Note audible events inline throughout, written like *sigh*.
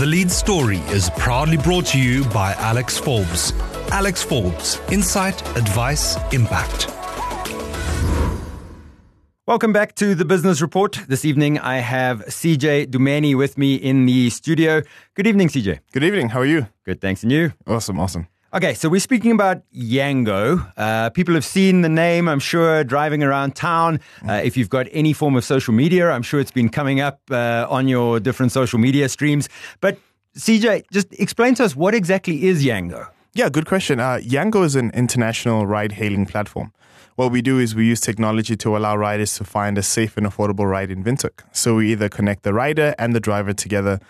The lead story is proudly brought to you by Alexforbes. Alex Forbes, insight, advice, impact. Welcome back to the Business Report. This evening I have CJ Dumeni with me in the studio. Good evening, CJ. Good evening. How are you? Good, thanks. And you? Awesome, awesome. Okay, so we're speaking about Yango. Uh, people have seen the name, I'm sure, driving around town. Uh, if you've got any form of social media, I'm sure it's been coming up uh, on your different social media streams. But CJ, just explain to us what exactly is Yango? Yeah, good question. Uh, Yango is an international ride hailing platform. What we do is we use technology to allow riders to find a safe and affordable ride in Windhoek. So we either connect the rider and the driver together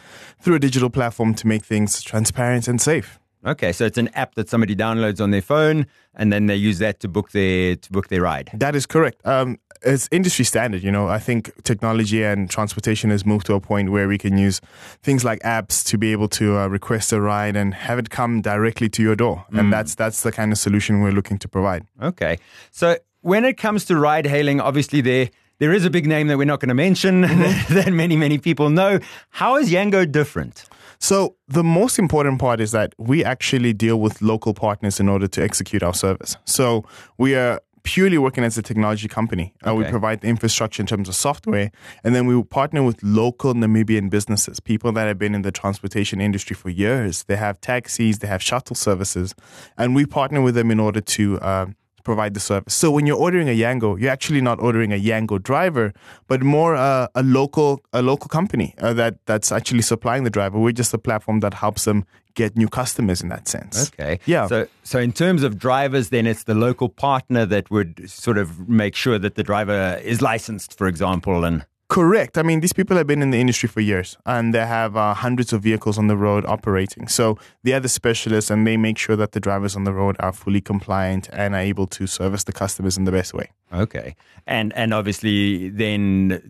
through a digital platform to make things transparent and safe. Okay, so it's an app that somebody downloads on their phone, and then they use that to book their to book their ride. That is correct. Um, it's industry standard. You know, I think technology and transportation has moved to a point where we can use things like apps to be able to uh, request a ride and have it come directly to your door, and that's that's the kind of solution we're looking to provide. Okay, so when it comes to ride hailing, obviously there there is a big name that we're not going to mention *laughs* that many many people know. How is Yango different? So the most important part is that we actually deal with local partners in order to execute our service. So we are purely working as a technology company. Uh, we provide the infrastructure in terms of software, and then we will partner with local Namibian businesses, people that have been in the transportation industry for years. They have taxis, they have shuttle services, and we partner with them in order to. um provide the service. So when you're ordering a Yango, you're actually not ordering a Yango driver, but more uh, a local a local company uh, that that's actually supplying the driver. We're just a platform that helps them get new customers in that sense. Okay, Yeah. So so in terms of drivers, then it's the local partner that would sort of make sure that the driver is licensed, for example, and Correct. I mean, these people have been in the industry for years and they have uh, hundreds of vehicles on the road operating. So they are the specialists and they make sure that the drivers on the road are fully compliant and are able to service the customers in the best way. Okay. And and obviously then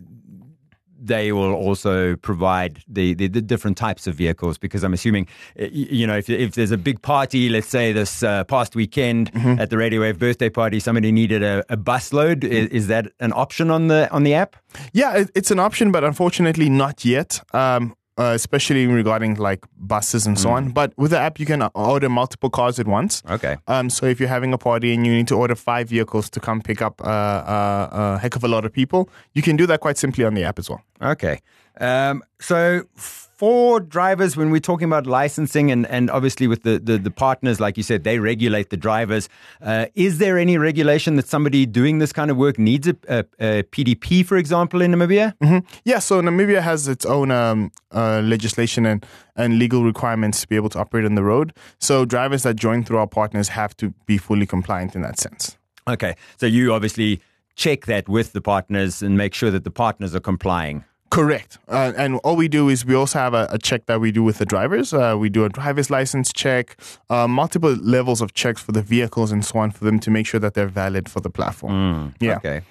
they will also provide the, the, the different types of vehicles because I'm assuming, you know, if, if there's a big party, let's say this uh, past weekend at the Radio Wave birthday party, somebody needed a, a bus load. Is, is that an option on the on the app? Yeah, it, it's an option, but unfortunately not yet. Um, uh, especially regarding like buses and so on. But with the app, you can uh, order multiple cars at once. Okay. Um, so if you're having a party and you need to order five vehicles to come pick up uh, uh, a heck of a lot of people, you can do that quite simply on the app as well. Okay. Um, so for drivers, when we're talking about licensing and, and obviously with the, the, the partners, like you said, they regulate the drivers. Uh, is there any regulation that somebody doing this kind of work needs a, a, a PDP, for example, in Namibia? Yeah, so Namibia has its own um, uh, legislation and, and legal requirements to be able to operate on the road. So drivers that join through our partners have to be fully compliant in that sense. Okay. So you obviously check that with the partners and make sure that the partners are complying. Correct. Uh, and all we do is we also have a, a check that we do with the drivers. Uh, we do a driver's license check, uh, multiple levels of checks for the vehicles and so on for them to make sure that they're valid for the platform. yeah. Okay.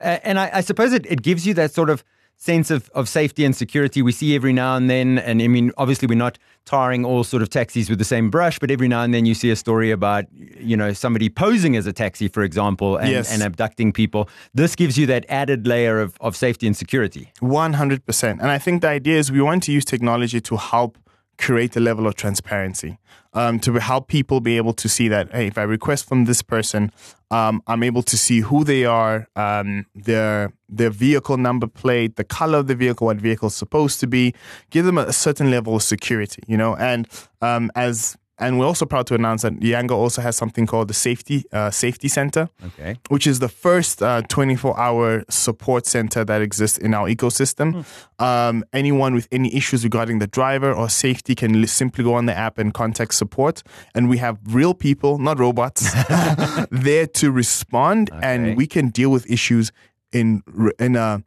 And I, I suppose it, it gives you that sort of sense of, of safety and security we see every now and then. And I mean, obviously, we're not tarring all sort of taxis with the same brush, but every now and then you see a story about, you know, somebody posing as a taxi, for example, and, Yes. and abducting people. This gives you that added layer of, of safety and security. 100%. And I think the idea is we want to use technology to help create a level of transparency, um, to help people be able to see that, hey, if I request from this person, um, I'm able to see who they are, um, their their vehicle number plate, the color of the vehicle, what vehicle is supposed to be, give them a certain level of security, you know, and um, as and we're also proud to announce that Yango also has something called the Safety uh, Safety Center Okay. which is the first uh, 24 hour support center that exists in our ecosystem. Um, anyone with any issues regarding the driver or safety can li- simply go on the app and contact support. And we have real people, not robots, *laughs* *laughs* there to respond, Okay. and we can deal with issues in in a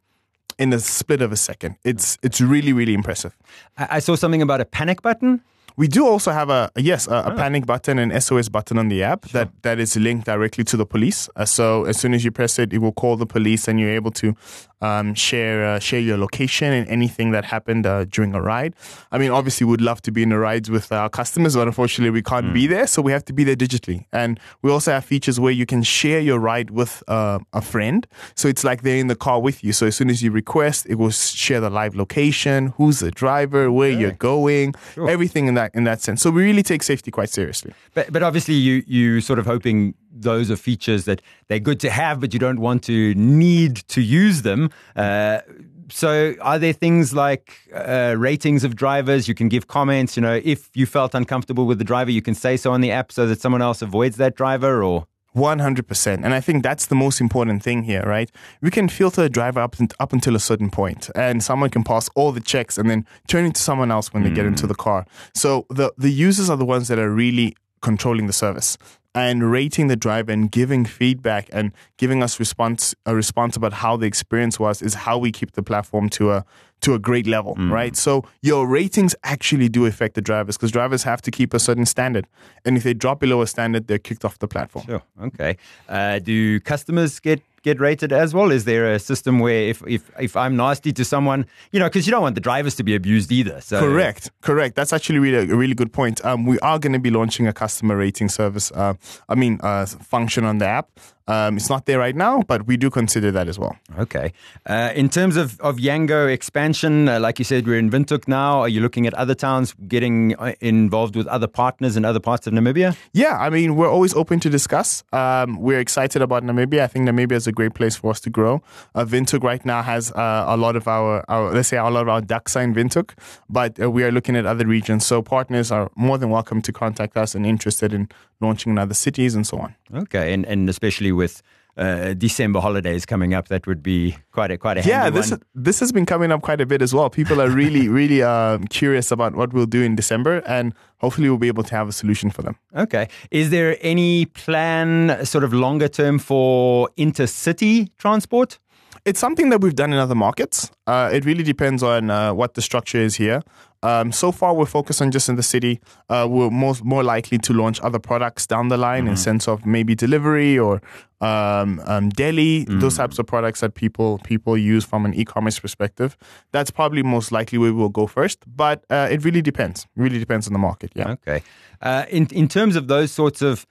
in a split of a second. It's it's really really impressive. I, I saw something about a panic button. We do also have a yes a, a panic button and SOS button on the app that that is linked directly to the police. Uh, so as soon as you press it, it will call the police, and you're able to um, share uh, share your location and anything that happened uh, during a ride. I mean, obviously, we'd love to be in the rides with our customers, but unfortunately, we can't be there, so we have to be there digitally. And we also have features where you can share your ride with uh, a friend, so it's like they're in the car with you. So as soon as you request, it will share the live location, who's the driver, where you're going, everything in that in that sense. So we really take safety quite seriously. But, but obviously, you you sort of hoping those are features that they're good to have, but you don't want to need to use them. Uh, so, are there things like uh, ratings of drivers? You can give comments. You know, if you felt uncomfortable with the driver, you can say so on the app so that someone else avoids that driver. Or 100%. And I think that's the most important thing here, right? We can filter a driver up, up until a certain point, and someone can pass all the checks and then turn into someone else when they get into the car. So the, the users are the ones that are really controlling the service and rating the driver and giving feedback and giving us response a response about how the experience was is how we keep the platform to a to a great level, right? So your ratings actually do affect the drivers because drivers have to keep a certain standard, and if they drop below a standard, they're kicked off the platform. Sure. Okay. Uh, do customers get get rated as well? Is there a system where if if if I'm nasty to someone, you know, because you don't want the drivers to be abused either. So Correct, correct. That's actually really a really good point. Um, we are going to be launching a customer rating service. Uh, I mean, uh, function on the app. Um, it's not there right now, but we do consider that as well. Okay. Uh, in terms of, of Yango expansion, uh, like you said, we're in Windhoek now. Are you looking at other towns, getting uh, involved with other partners in other parts of Namibia? Yeah, I mean, we're always open to discuss. Um, we're excited about Namibia. I think Namibia is a great place for us to grow. Uh, Windhoek right now has uh, a lot of our, our, let's say, a lot of our ducks are in Windhoek, but uh, we are looking at other regions. So partners are more than welcome to contact us and interested in launching in other cities and so on. Okay. And, and especially with uh, December holidays coming up, that would be quite a quite a Yeah, this one. this has been coming up quite a bit as well. People are really, *laughs* really um, curious about what we'll do in December, and hopefully we'll be able to have a solution for them. Okay. Is there any plan, sort of longer term, for intercity transport? It's something that we've done in other markets. Uh, it really depends on uh, what the structure is here. Um, so far, we're focused on just in the city. Uh, we're most more likely to launch other products down the line in sense of maybe delivery or um, um, deli, those types of products that people people use from an e-commerce perspective. That's probably most likely where we'll go first. But uh, it really depends. Really depends on the market. Yeah. Okay. Uh, in in terms of those sorts of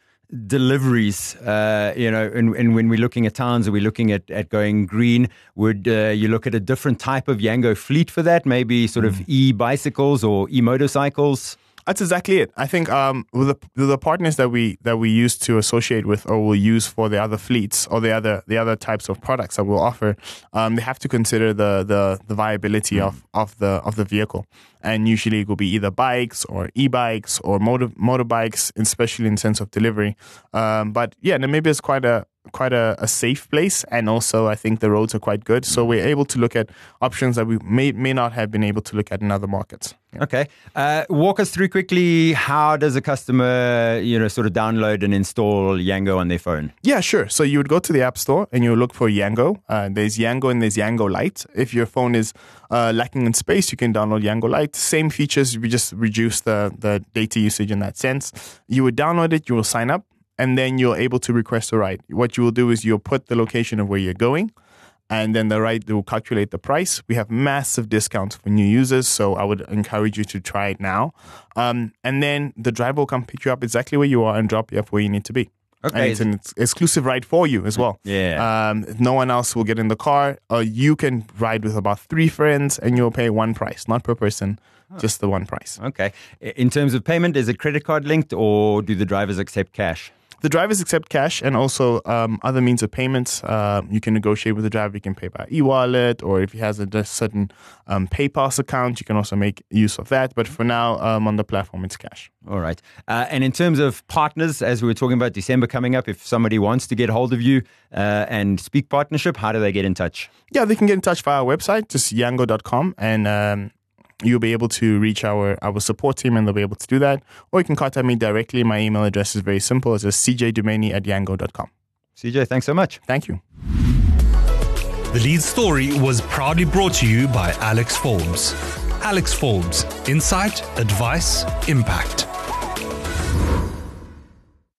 deliveries, uh, you know, and, and when we're looking at towns, are we looking at, at going green? Would uh, you look at a different type of Yango fleet for that? Maybe sort of e bicycles or e motorcycles? That's exactly it. I think um, the, the partners that we that we use to associate with or will use for the other fleets or the other the other types of products that we'll offer, um, they have to consider the the, the viability of, of the of the vehicle. And usually it will be either bikes or e-bikes or motor motorbikes, especially in sense of delivery. Um, but yeah, Namibia is quite a quite a, a safe place, and also I think the roads are quite good. So we're able to look at options that we may may not have been able to look at in other markets. Okay. Uh, walk us through quickly how does a customer, you know, sort of download and install Yango on their phone? Yeah, sure. So you would go to the App Store and you look for Yango. Uh, there's Yango and there's Yango Lite. If your phone is uh, lacking in space, you can download Yango Lite. Same features, we just reduce the, the data usage in that sense. You would download it, you will sign up, and then you're able to request a ride. What you will do is you'll put the location of where you're going, and then the ride will calculate the price. We have massive discounts for new users, so I would encourage you to try it now. Um, and then the driver will come pick you up exactly where you are and drop you off where you need to be. Okay. And it's an ex- exclusive ride for you as well. Yeah. Um, no one else will get in the car. Uh, you can ride with about three friends and you'll pay one price, not per person, just the one price. Okay. In terms of payment, is it credit card linked or do the drivers accept cash? The drivers accept cash and also um, other means of payments. Uh, you can negotiate with the driver. You can pay by e-wallet, or if he has a certain um, PayPass account, you can also make use of that. But for now, um, on the platform, it's cash. All right. Uh, and in terms of partners, as we were talking about December coming up, if somebody wants to get hold of you uh, and speak partnership, how do they get in touch? Yeah, they can get in touch via our website, just yango.com, and um, you'll be able to reach our, our support team and they'll be able to do that. Or you can contact me directly. My email address is very simple. It's just cjdumeni at yango.com. CJ, thanks so much. Thank you. The lead story was proudly brought to you by Alexforbes. Alex Forbes, insight, advice, impact.